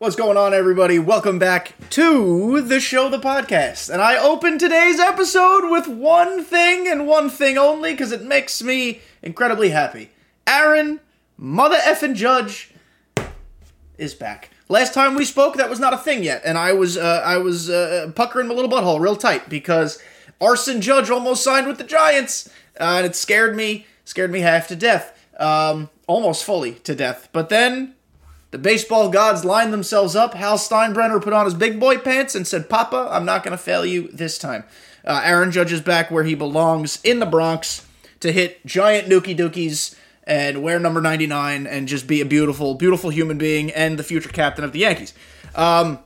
What's going on, everybody? Welcome back to the show, the podcast. And I open today's episode with one thing and one thing only because it makes me incredibly happy. Aaron, mother effing judge, is back. Last time we spoke, that was not a thing yet, and I was uh, I was uh, puckering my little butthole real tight because Aaron Judge almost signed with the Giants, uh, and it scared me scared me half to death, um, almost fully to death. But then the baseball gods lined themselves up. Hal Steinbrenner put on his big boy pants and said, Papa, I'm not going to fail you this time. Uh, Aaron Judge is back where he belongs in the Bronx to hit giant nookie dookies and wear number 99 and just be a beautiful, beautiful human being and the future captain of the Yankees. Um,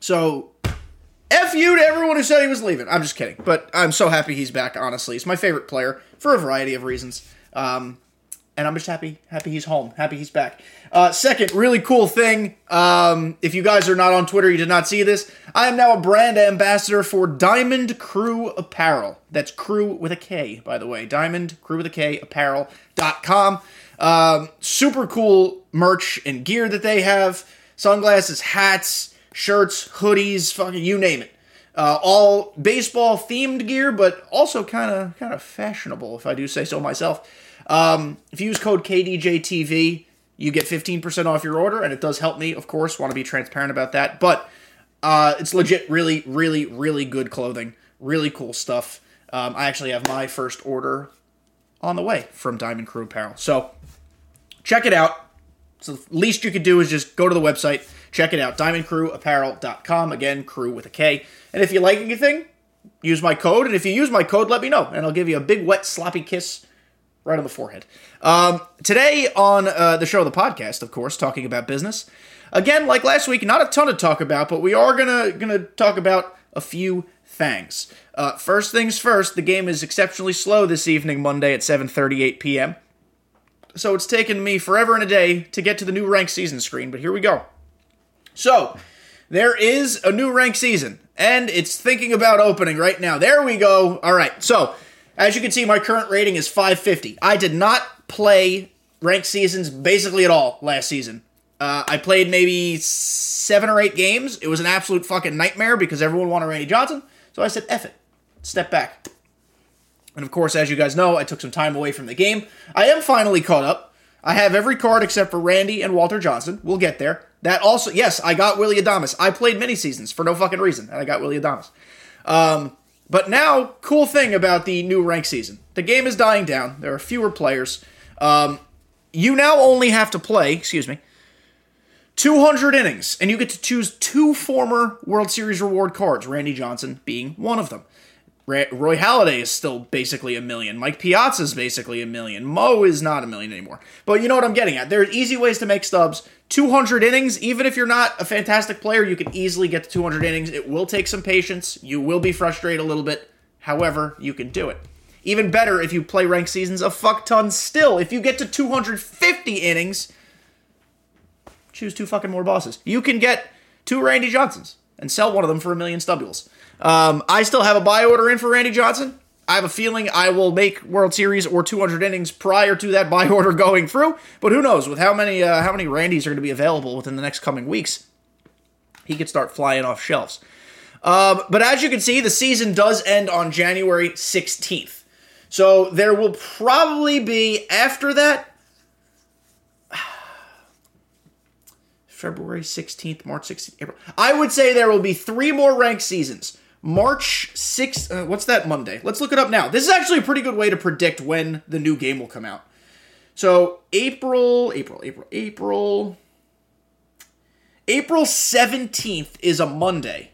so, F you to everyone who said he was leaving. I'm just kidding. But I'm so happy he's back, honestly. He's my favorite player for a variety of reasons. Um, and I'm just happy, happy he's home, happy he's back. Uh, second, really cool thing. Um, if you guys are not on Twitter, you did not see this. I am now a brand ambassador for Diamond Krew Apparel. That's crew with a K, by the way. Diamond Krew with a K Apparel.com. Um, super cool merch and gear that they have. Sunglasses, hats, shirts, hoodies, fucking you name it. Uh, all baseball themed gear, but also kind of kind of fashionable, if I do say so myself. Um, if you use code KDJTV, you get 15% off your order, and it does help me, of course. Want to be transparent about that. But uh, it's legit, really, really, really good clothing. Really cool stuff. Um, I actually have my first order on the way from Diamond Krew Apparel. So check it out. So the least you could do is just go to the website, check it out, diamondkrewapparel.com. Again, crew with a K. And if you like anything, use my code. And if you use my code, let me know, and I'll give you a big, wet, sloppy kiss right on the forehead. Um, today on uh, the show, the podcast, of course, talking about business. Again, like last week, not a ton to talk about, but we are gonna gonna talk about a few things. Uh, first things first, the game is exceptionally slow this evening, Monday at 7:38 p.m. So it's taken me forever and a day to get to the new rank season screen, but here we go. So there is a new rank season, and it's thinking about opening right now. There we go. All right, so as you can see, my current rating is 550. I did not play ranked seasons basically at all last season. Uh, I played maybe seven or eight games. It was an absolute fucking nightmare because everyone wanted Randy Johnson. So I said, F it. Step back. And of course, as you guys know, I took some time away from the game. I am finally caught up. I have every card except for Randy and Walter Johnson. We'll get there. That also, yes, I got Willie Adames. I played many seasons for no fucking reason, and I got Willie Adames. Um, but now, cool thing about the new rank season the game is dying down. There are fewer players. Um, you now only have to play, excuse me, 200 innings, and you get to choose two former World Series reward cards, Randy Johnson being one of them. Roy Halladay is still basically a million. Mike Piazza is basically a million. Mo is not a million anymore. But you know what I'm getting at. There are easy ways to make stubs. 200 innings, even if you're not a fantastic player, you can easily get to 200 innings. It will take some patience. You will be frustrated a little bit. However, you can do it. Even better if you play ranked seasons a fuck ton still. If you get to 250 innings, choose two fucking more bosses. You can get two Randy Johnsons and sell one of them for a million stubules. Um, I still have a buy order in for Randy Johnson. I have a feeling I will make World Series or 200 innings prior to that buy order going through. But who knows? With how many uh, how many Randys are going to be available within the next coming weeks, he could start flying off shelves. Um, but as you can see, the season does end on January 16th. So there will probably be after that February 16th, March 16th, April. I would say there will be three more ranked seasons. March 6th, uh, what's that Monday? Let's look it up now. This is actually a pretty good way to predict when the new game will come out. So, April, April, April, April. April 17th is a Monday.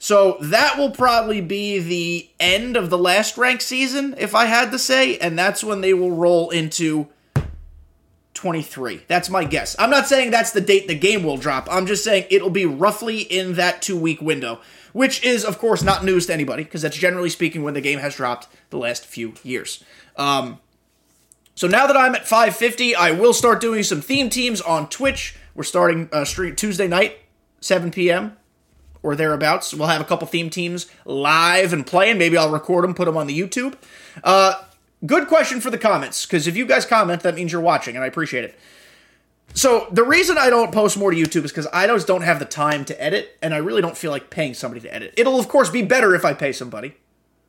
So, that will probably be the end of the last ranked season, if I had to say, and that's when they will roll into 23. That's my guess. I'm not saying that's the date the game will drop. I'm just saying it'll be roughly in that two week window which is, of course, not news to anybody, because that's generally speaking when the game has dropped the last few years. Um, so now that I'm at 550, I will start doing some theme teams on Twitch. We're starting uh, stream Tuesday night, 7 p.m. or thereabouts. We'll have a couple theme teams live and playing. Maybe I'll record them, put them on the YouTube. Uh, good question for the comments, because if you guys comment, that means you're watching, and I appreciate it. So the reason I don't post more to YouTube is because I just don't have the time to edit, and I really don't feel like paying somebody to edit. It'll of course be better if I pay somebody,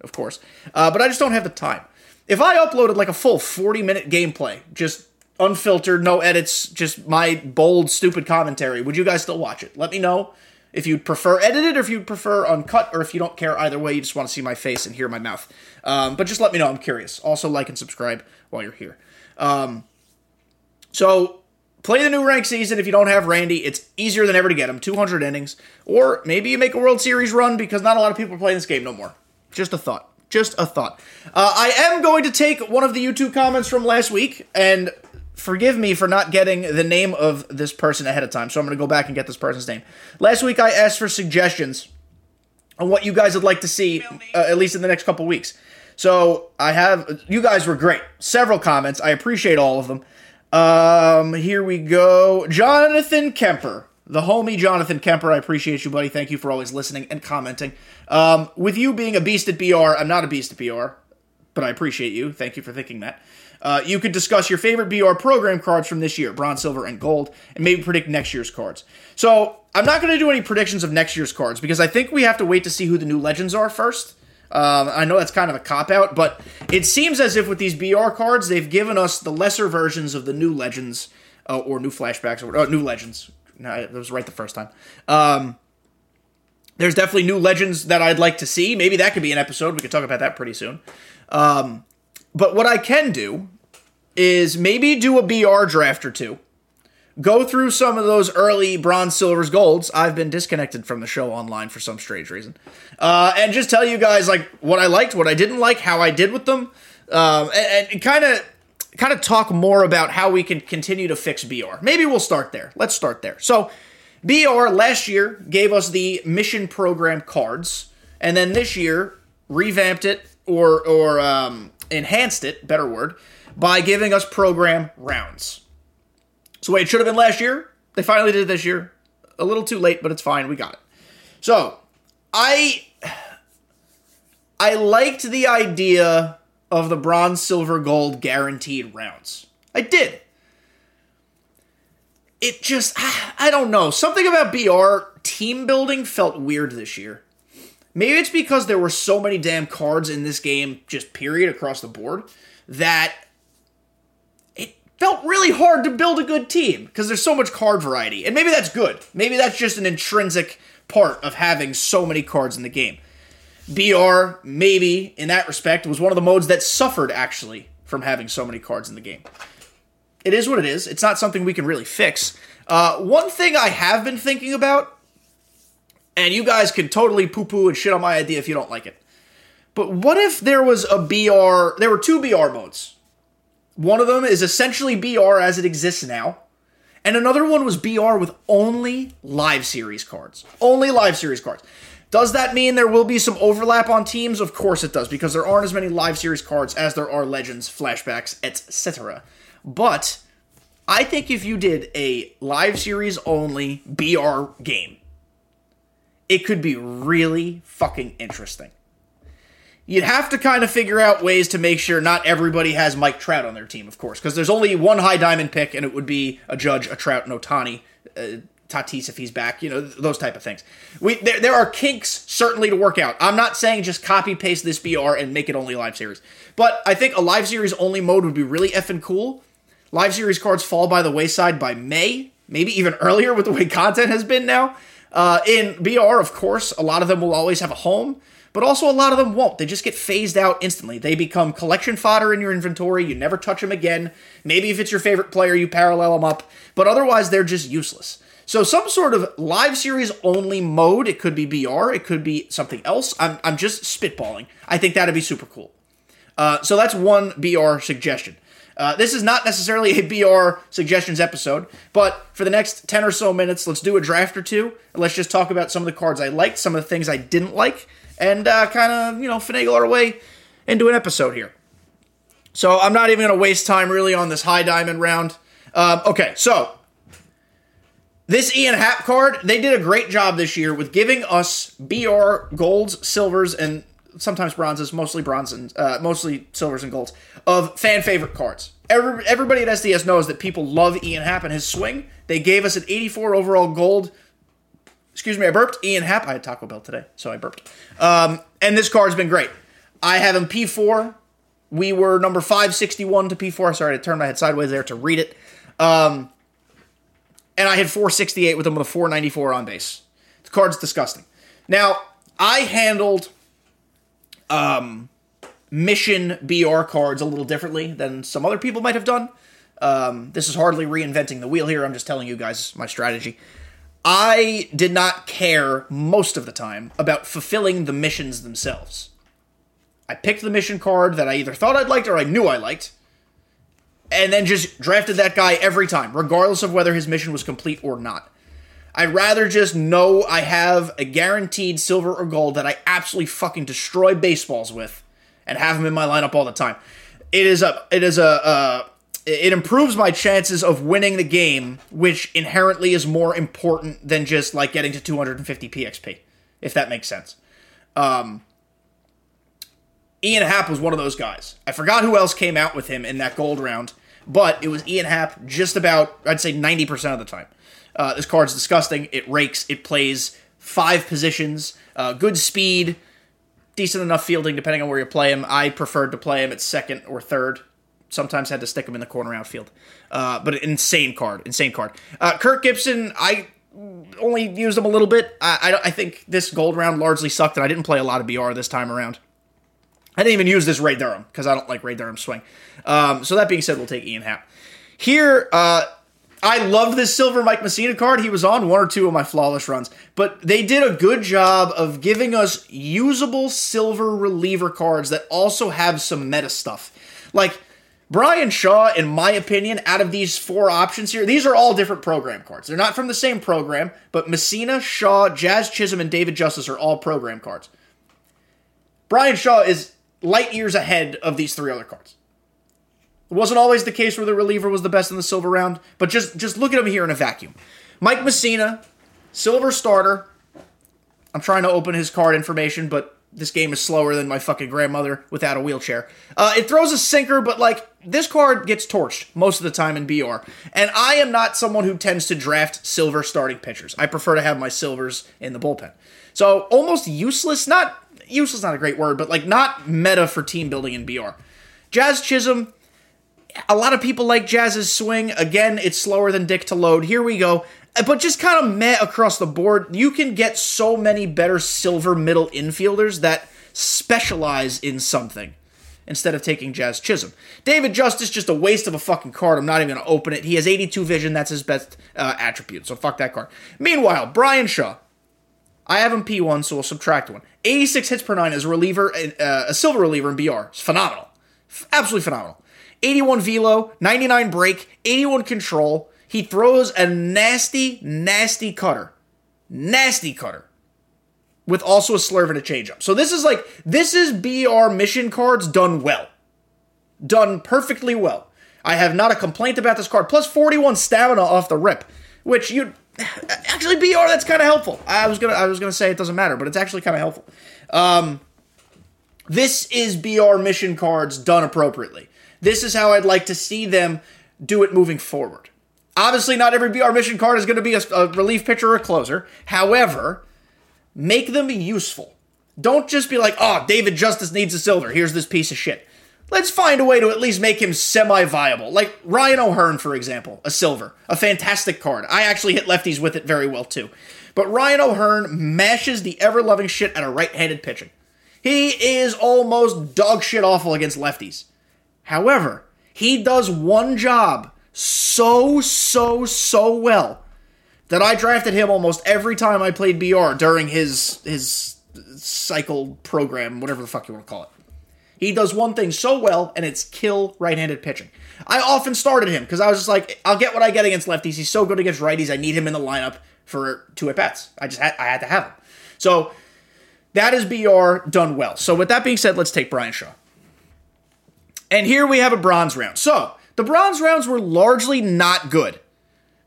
of course, uh, but I just don't have the time. If I uploaded like a full forty minute gameplay, just unfiltered, no edits, just my bold, stupid commentary, would you guys still watch it? Let me know if you'd prefer edited or if you'd prefer uncut or if you don't care either way, you just want to see my face and hear my mouth. Um, but just let me know. I'm curious. Also, like and subscribe while you're here. Um, so play the new rank season if you don't have Randy. It's easier than ever to get him. 200 innings. Or maybe you make a World Series run because not a lot of people are playing this game no more. Just a thought. Just a thought. Uh, I am going to take one of the YouTube comments from last week and forgive me for not getting the name of this person ahead of time. So I'm going to go back and get this person's name. Last week I asked for suggestions on what you guys would like to see, uh, at least in the next couple weeks. So I have, you guys were great. Several comments. I appreciate all of them. Um, here we go. Jonathan Kemper, the homie Jonathan Kemper. I appreciate you, buddy. Thank you for always listening and commenting. Um, with you being a beast at BR, I'm not a beast at BR, but I appreciate you. Thank you for thinking that. Uh, you could discuss your favorite BR program cards from this year, bronze, silver, and gold, and maybe predict next year's cards. So I'm not going to do any predictions of next year's cards because I think we have to wait to see who the new legends are first. Um, I know that's kind of a cop out, but it seems as if with these BR cards, they've given us the lesser versions of the new legends uh, or new flashbacks or uh, new legends. No, that was right the first time. Um, there's definitely new legends that I'd like to see. Maybe that could be an episode. We could talk about that pretty soon. Um, but what I can do is maybe do a BR draft or two go through some of those early bronze, silvers, golds. I've been disconnected from the show online for some strange reason, uh, and just tell you guys like what I liked, what I didn't like, how I did with them, um, and kind of kind of talk more about how we can continue to fix BR. Maybe we'll start there. Let's start there. So. BR last year gave us the mission program cards, and then this year revamped it or or um, enhanced it, better word, by giving us program rounds. So wait, it should have been last year. They finally did it this year. A little too late, but it's fine. We got it. So I I liked the idea of the bronze, silver, gold guaranteed rounds. I did. It just I don't know. Something about BR team building felt weird this year. Maybe it's because there were so many damn cards in this game, just period across the board, that felt really hard to build a good team because there's so much card variety. And maybe that's good. Maybe that's just an intrinsic part of having so many cards in the game. BR, maybe, in that respect, was one of the modes that suffered actually from having so many cards in the game. It is what it is. It's not something we can really fix. Uh, one thing I have been thinking about, and you guys can totally poo poo and shit on my idea if you don't like it. But what if there was a BR, there were two BR modes one of them is essentially BR as it exists now. And another one was BR with only live series cards. Only live series cards. Does that mean there will be some overlap on teams? Of course it does, because there aren't as many live series cards as there are legends, flashbacks, etc. But I think if you did a live series only BR game, it could be really fucking interesting you'd have to kind of figure out ways to make sure not everybody has Mike Trout on their team, of course, because there's only one high diamond pick, and it would be a Judge, a Trout, no Ohtani, uh, Tatis if he's back, you know, those type of things. We there, there are kinks certainly to work out. I'm not saying just copy paste this BR and make it only live series, but I think a live series only mode would be really effing cool. Live series cards fall by the wayside by May, maybe even earlier with the way content has been now. Uh, in BR, of course, a lot of them will always have a home but also a lot of them won't. They just get phased out instantly. They become collection fodder in your inventory. You never touch them again. Maybe if it's your favorite player, you parallel them up, but otherwise they're just useless. So some sort of live series only mode. It could be BR. It could be something else. I'm I'm just spitballing. I think that'd be super cool. Uh, so that's one BR suggestion. Uh, this is not necessarily a BR suggestions episode, but for the next 10 or so minutes, let's do a draft or two. And let's just talk about some of the cards I liked, some of the things I didn't like, and uh, kind of, you know, finagle our way into an episode here. So I'm not even going to waste time really on this high diamond round. Um, okay, so this Ian Happ card, they did a great job this year with giving us BR golds, silvers, and sometimes bronzes, mostly bronze and uh, mostly silvers and golds of fan favorite cards. Every, everybody at SDS knows that people love Ian Happ and his swing. They gave us an 84 overall gold. Excuse me, I burped. Ian Happ. I had Taco Bell today, so I burped. Um, and this card's been great. I have him P4. We were number 561 to P4. Sorry, I turned my head sideways there to read it. Um, and I had 468 with him with a 494 on base. The card's disgusting. Now, I handled um, mission BR cards a little differently than some other people might have done. Um, this is hardly reinventing the wheel here. I'm just telling you guys my strategy. I did not care most of the time about fulfilling the missions themselves. I picked the mission card that I either thought I'd liked or I knew I liked, and then just drafted that guy every time, regardless of whether his mission was complete or not. I'd rather just know I have a guaranteed silver or gold that I absolutely fucking destroy baseballs with and have him in my lineup all the time. It is a it is a uh, it improves my chances of winning the game, which inherently is more important than just like getting to 250 PXP, if that makes sense. Um, Ian Happ was one of those guys. I forgot who else came out with him in that gold round, but it was Ian Happ just about, I'd say 90% of the time. Uh, this card's disgusting. It rakes, it plays five positions, uh, good speed, decent enough fielding depending on where you play him. I preferred to play him at second or third. Sometimes had to stick him in the corner outfield. Uh, but insane card, insane card. Uh, Kirk Gibson, I only used him a little bit. I, I, I think this gold round largely sucked, and I didn't play a lot of BR this time around. I didn't even use this Ray Durham because I don't like Ray Durham's swing. Um, so that being said, we'll take Ian Happ. Here, uh, I love this silver Mike Mussina card. He was on one or two of my flawless runs, but they did a good job of giving us usable silver reliever cards that also have some meta stuff. Like Bryan Shaw, in my opinion, out of these four options here, these are all different program cards. They're not from the same program, but Mussina, Shaw, Jazz Chisholm, and David Justice are all program cards. Bryan Shaw is light years ahead of these three other cards. It wasn't always the case where the reliever was the best in the silver round, but just just look at him here in a vacuum. Mike Mussina, silver starter. I'm trying to open his card information, but this game is slower than my fucking grandmother without a wheelchair. Uh, it throws a sinker, but like this card gets torched most of the time in BR. And I am not someone who tends to draft silver starting pitchers. I prefer to have my silvers in the bullpen. So almost useless, not useless, not a great word, but like not meta for team building in BR. Jazz Chisholm, a lot of people like Jazz's swing. Again, it's slower than Dick to load. Here we go. Uh, but just kind of met across the board. You can get so many better silver middle infielders that specialize in something instead of taking Jazz Chisholm. David Justice, just a waste of a fucking card. I'm not even going to open it. He has 82 vision. That's his best uh, attribute. So fuck that card. Meanwhile, Bryan Shaw. I have him P1, so we'll subtract one. 86 hits per nine as a reliever, uh, a silver reliever in BR. It's phenomenal. F- absolutely phenomenal. 81 velo, 99 break, 81 control. He throws a nasty, nasty cutter. Nasty cutter. With also a slurve and a changeup. So this is like, this is BR mission cards done well. Done perfectly well. I have not a complaint about this card. Plus 41 stamina off the rip, which you actually BR that's kind of helpful. I was gonna I was gonna say it doesn't matter, but it's actually kind of helpful. Um, this is BR mission cards done appropriately. This is how I'd like to see them do it moving forward. Obviously, not every BR mission card is going to be a, a relief pitcher or a closer. However, make them useful. Don't just be like, oh, David Justice needs a silver. Here's this piece of shit. Let's find a way to at least make him semi viable. Like Ryan O'Hearn, for example, a silver. A fantastic card. I actually hit lefties with it very well, too. But Ryan O'Hearn mashes the ever loving shit out of right handed pitching. He is almost dog shit awful against lefties. However, he does one job so, so, so well that I drafted him almost every time I played BR during his his cycle program, whatever the fuck you want to call it. He does one thing so well, and it's kill right-handed pitching. I often started him because I was just like, I'll get what I get against lefties. He's so good against righties. I need him in the lineup for two at bats. I just had, I had to have him. So that is BR done well. So with that being said, let's take Bryan Shaw. And here we have a bronze round. So, the bronze rounds were largely not good.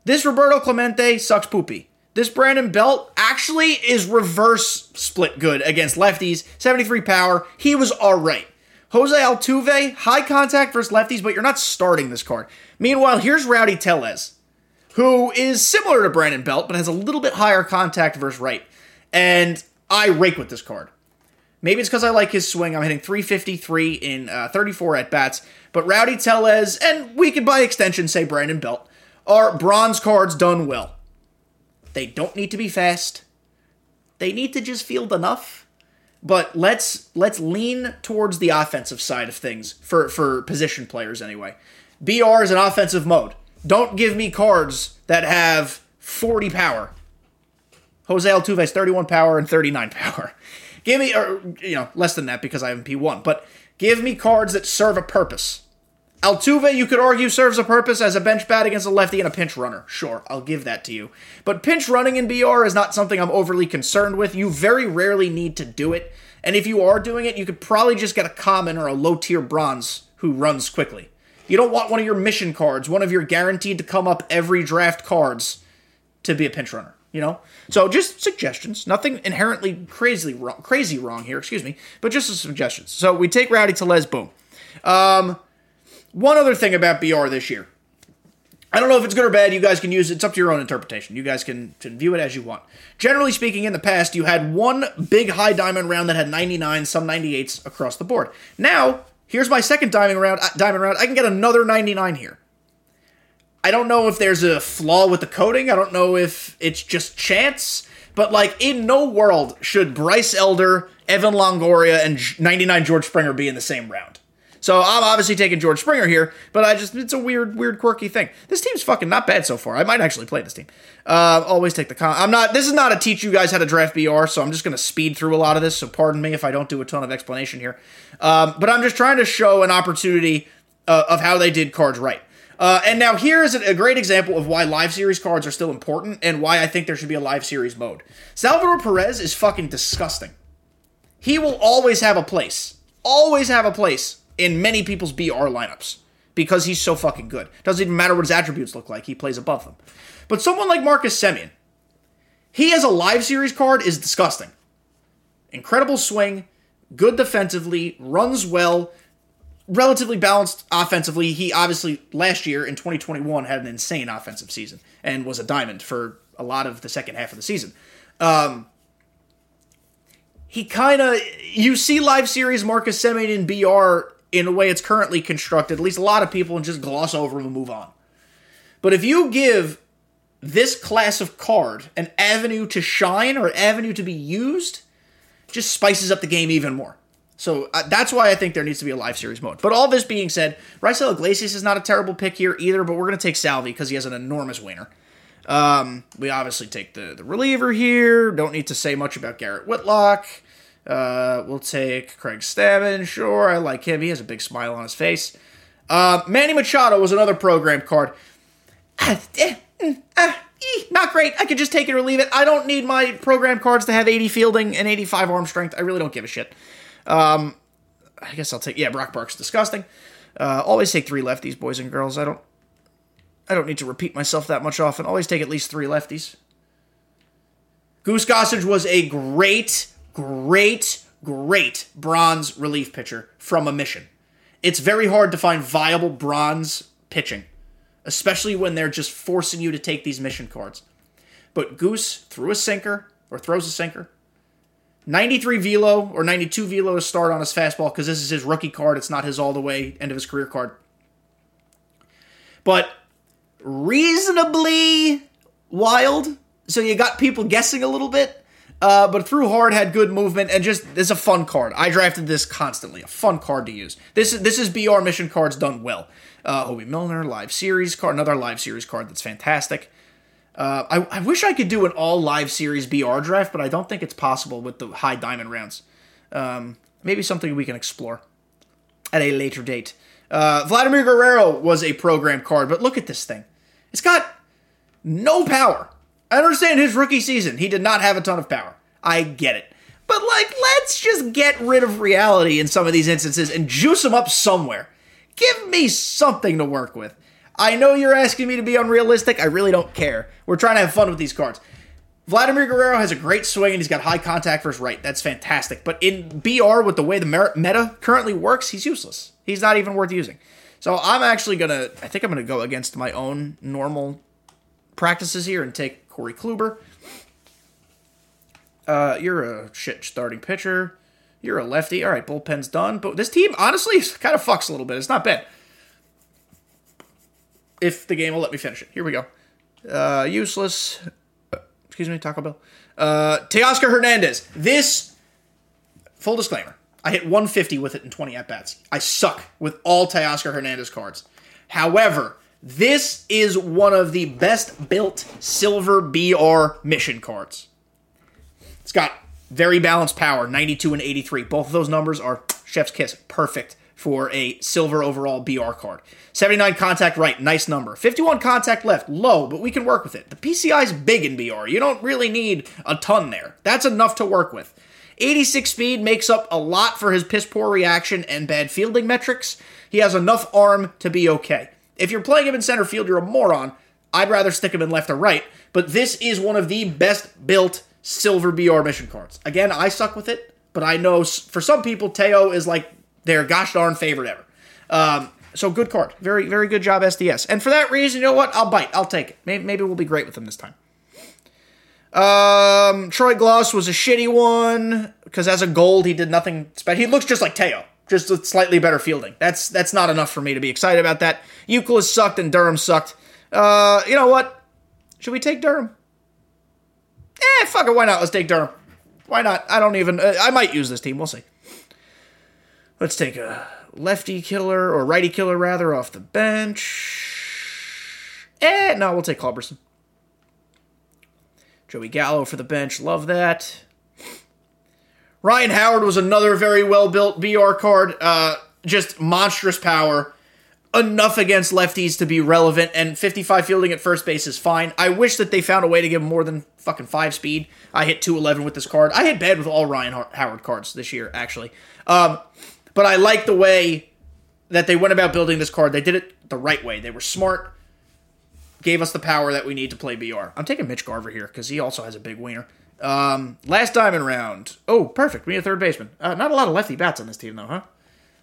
This Roberto Clemente sucks poopy. This Brandon Belt actually is reverse split good against lefties. 73 power. He was alright. Jose Altuve, high contact versus lefties, but you're not starting this card. Meanwhile, here's Rowdy Tellez, who is similar to Brandon Belt, but has a little bit higher contact versus right. And I rake with this card. Maybe it's because I like his swing. I'm hitting 353 in uh, 34 at bats. But Rowdy Tellez, and we could by extension say Brandon Belt, are bronze cards done well. They don't need to be fast. They need to just field enough but let's let's lean towards the offensive side of things for for position players anyway. BR is an offensive mode. Don't give me cards that have 40 power. Jose Altuve has 31 power and 39 power. Give me, or you know, less than that because I have P1. But give me cards that serve a purpose. Altuve, you could argue, serves a purpose as a bench bat against a lefty and a pinch runner. Sure, I'll give that to you. But pinch running in BR is not something I'm overly concerned with. You very rarely need to do it. And if you are doing it, you could probably just get a common or a low tier bronze who runs quickly. You don't want one of your mission cards, one of your guaranteed to come up every draft cards to be a pinch runner, you know? So just suggestions. Nothing inherently crazy wrong, crazy wrong here, excuse me, but just suggestions. So we take Rowdy Tellez, boom. Um, one other thing about BR this year. I don't know if it's good or bad. You guys can use it. It's up to your own interpretation. You guys can, can view it as you want. Generally speaking, in the past, you had one big high diamond round that had 99, some 98s across the board. Now, here's my second diamond round. Uh, diamond round. I can get another 99 here. I don't know if there's a flaw with the coding. I don't know if it's just chance. But like, in no world should Bryce Elder, Evan Longoria, and 99 George Springer be in the same round. So I'm obviously taking George Springer here, but I just it's a weird, weird, quirky thing. This team's fucking not bad so far. I might actually play this team. Uh, always take the con. I'm not. This is not to teach you guys how to draft BR, so I'm just gonna speed through a lot of this. So pardon me if I don't do a ton of explanation here. Um, but I'm just trying to show an opportunity uh, of how they did cards right. Uh, and now here is a great example of why live series cards are still important and why I think there should be a live series mode. Salvador Perez is fucking disgusting. He will always have a place. Always have a place in many people's BR lineups because he's so fucking good. Doesn't even matter what his attributes look like, he plays above them. But someone like Marcus Semien, he has a live series card is disgusting. Incredible swing, good defensively, runs well, relatively balanced offensively. He obviously last year in 2021 had an insane offensive season and was a diamond for a lot of the second half of the season. Um, he kind of you see live series Marcus Semien in BR in the way it's currently constructed, at least a lot of people, and just gloss over and move on. But if you give this class of card an avenue to shine or avenue to be used, just spices up the game even more. So uh, that's why I think there needs to be a live series mode. But all this being said, Raisel Iglesias is not a terrible pick here either, but we're going to take Salvi because he has an enormous wiener. Um, we obviously take the, the reliever here. Don't need to say much about Garrett Whitlock. Uh, we'll take Craig Stammen. Sure, I like him. He has a big smile on his face. Uh, Manny Machado was another program card. Ah, eh, mm, ah, not great. I could just take it or leave it. I don't need my program cards to have 80 fielding and 85 arm strength. I really don't give a shit. Um, I guess I'll take yeah. Brock Burke's disgusting. Uh, always take three lefties, boys and girls. I don't. I don't need to repeat myself that much often. Always take at least three lefties. Goose Gossage was a great great, great bronze relief pitcher from a mission. It's very hard to find viable bronze pitching, especially when they're just forcing you to take these mission cards. But Goose threw a sinker, or throws a sinker. 93 velo or 92 velo to start on his fastball because this is his rookie card. It's not his all the way end of his career card. But reasonably wild. So you got people guessing a little bit. Uh, but threw hard, had good movement, and just is a fun card. I drafted this constantly, a fun card to use. This is this is BR mission cards done well. Uh, Hoby Milner live series card, another live series card that's fantastic. Uh, I, I wish I could do an all live series BR draft, but I don't think it's possible with the high diamond rounds. Um, maybe something we can explore at a later date. Uh, Vladimir Guerrero was a program card, but look at this thing. It's got no power. I understand his rookie season. He did not have a ton of power. I get it. But, like, let's just get rid of reality in some of these instances and juice him up somewhere. Give me something to work with. I know you're asking me to be unrealistic. I really don't care. We're trying to have fun with these cards. Vladimir Guerrero has a great swing and he's got high contact for his right. That's fantastic. But in BR, with the way the meta currently works, he's useless. He's not even worth using. So I'm actually gonna. I think I'm gonna go against my own normal practices here and take Corey Kluber. Uh, you're a shit starting pitcher. You're a lefty. All right, bullpen's done. But this team, honestly, kind of fucks a little bit. It's not bad. If the game will let me finish it. Here we go. Uh, useless. Excuse me, Taco Bell. Uh, Teoscar Hernandez. This, full disclaimer, I hit 150 with it in 20 at bats. I suck with all Teoscar Hernandez cards. However, this is one of the best built silver BR mission cards. It's got very balanced power, 92 and 83. Both of those numbers are chef's kiss. Perfect for a silver overall BR card. 79 contact right, nice number. 51 contact left, low, but we can work with it. The PCI is big in BR. You don't really need a ton there. That's enough to work with. 86 speed makes up a lot for his piss poor reaction and bad fielding metrics. He has enough arm to be okay. If you're playing him in center field, you're a moron. I'd rather stick him in left or right, but this is one of the best built silver BR mission cards. Again, I suck with it, but I know for some people, Teo is like their gosh darn favorite ever. Um, so good card. Very, very good job, SDS. And for that reason, you know what? I'll bite. I'll take it. Maybe, maybe we'll be great with him this time. Um, Troy Glaus was a shitty one because as a gold, he did nothing special. He looks just like Teo just with slightly better fielding. That's that's not enough for me to be excited about that. Youkilis sucked and Durham sucked. Uh, you know what? Should we take Durham? Eh, fuck it. Why not? Let's take Durham. Why not? I don't even. Uh, I might use this team. We'll see. Let's take a lefty killer or righty killer rather off the bench. Eh, no, we'll take Culberson. Joey Gallo for the bench. Love that. Ryan Howard was another very well built BR card. Uh, just monstrous power. Enough against lefties to be relevant, and 55 fielding at first base is fine. I wish that they found a way to give him more than fucking 5 speed. I hit 211 with this card. I hit bad with all Ryan Howard cards this year, actually. Um, but I like the way that they went about building this card. They did it the right way. They were smart, gave us the power that we need to play BR. I'm taking Mitch Garver here because he also has a big wiener. Um, last diamond round. Oh, perfect. We need a third baseman. Uh, not a lot of lefty bats on this team, though, huh?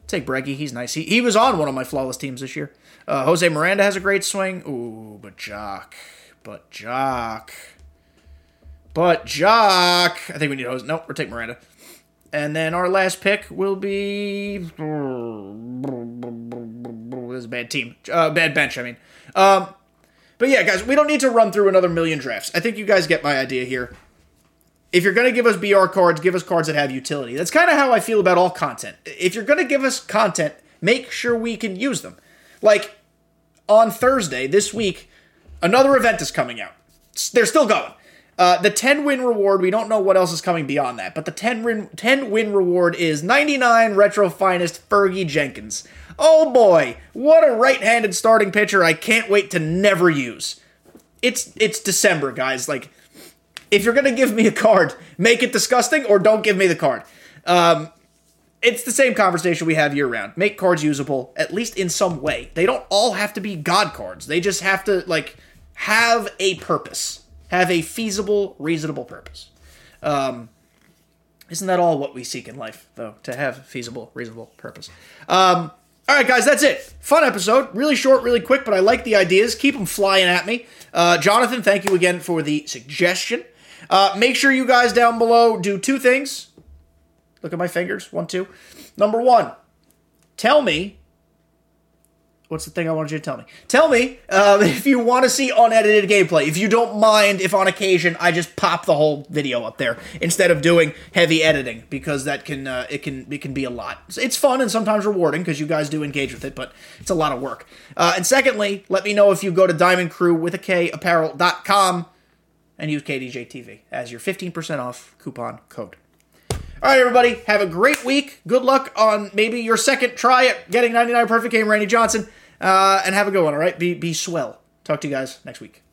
Take Breggy. He's nice. He, he was on one of my flawless teams this year. Uh, Jose Miranda has a great swing. Ooh, but Joc. But Joc. But Joc. I think we need Jose. Nope, we're taking Miranda. And then our last pick will be. This is a bad team. Uh, bad bench, I mean. Um, but yeah, guys, we don't need to run through another million drafts. I think you guys get my idea here if you're going to give us BR cards, give us cards that have utility. That's kind of how I feel about all content. If you're going to give us content, make sure we can use them. Like on Thursday this week, another event is coming out. They're still going. Uh, the 10 win reward, we don't know what else is coming beyond that, but the 10 win, 10 win reward is 99 Retro Finest Fergie Jenkins. Oh boy, what a right handed starting pitcher I can't wait to never use. It's it's December, guys. Like if you're going to give me a card, make it disgusting or don't give me the card. Um, it's the same conversation we have year round. Make cards usable, at least in some way. They don't all have to be god cards. They just have to, like, have a purpose, have a feasible, reasonable purpose. Um, isn't that all what we seek in life, though? To have feasible, reasonable purpose. Um, all right, guys, that's it. Fun episode. Really short, really quick, but I like the ideas. Keep them flying at me. Uh, Jonathan, thank you again for the suggestion. Uh, make sure you guys down below do two things. Look at my fingers. One, two. Number one, tell me. What's the thing I wanted you to tell me? Tell me uh, if you want to see unedited gameplay. If you don't mind, if on occasion I just pop the whole video up there instead of doing heavy editing, because that can uh, it can it can be a lot. It's fun and sometimes rewarding because you guys do engage with it, but it's a lot of work. Uh, and secondly, let me know if you go to Diamond Krew with a K apparel.com and use KDJTV as your 15% off coupon code. All right, everybody, have a great week. Good luck on maybe your second try at getting 99 perfect game, Randy Johnson, uh, and have a good one. All right, be be swell. Talk to you guys next week.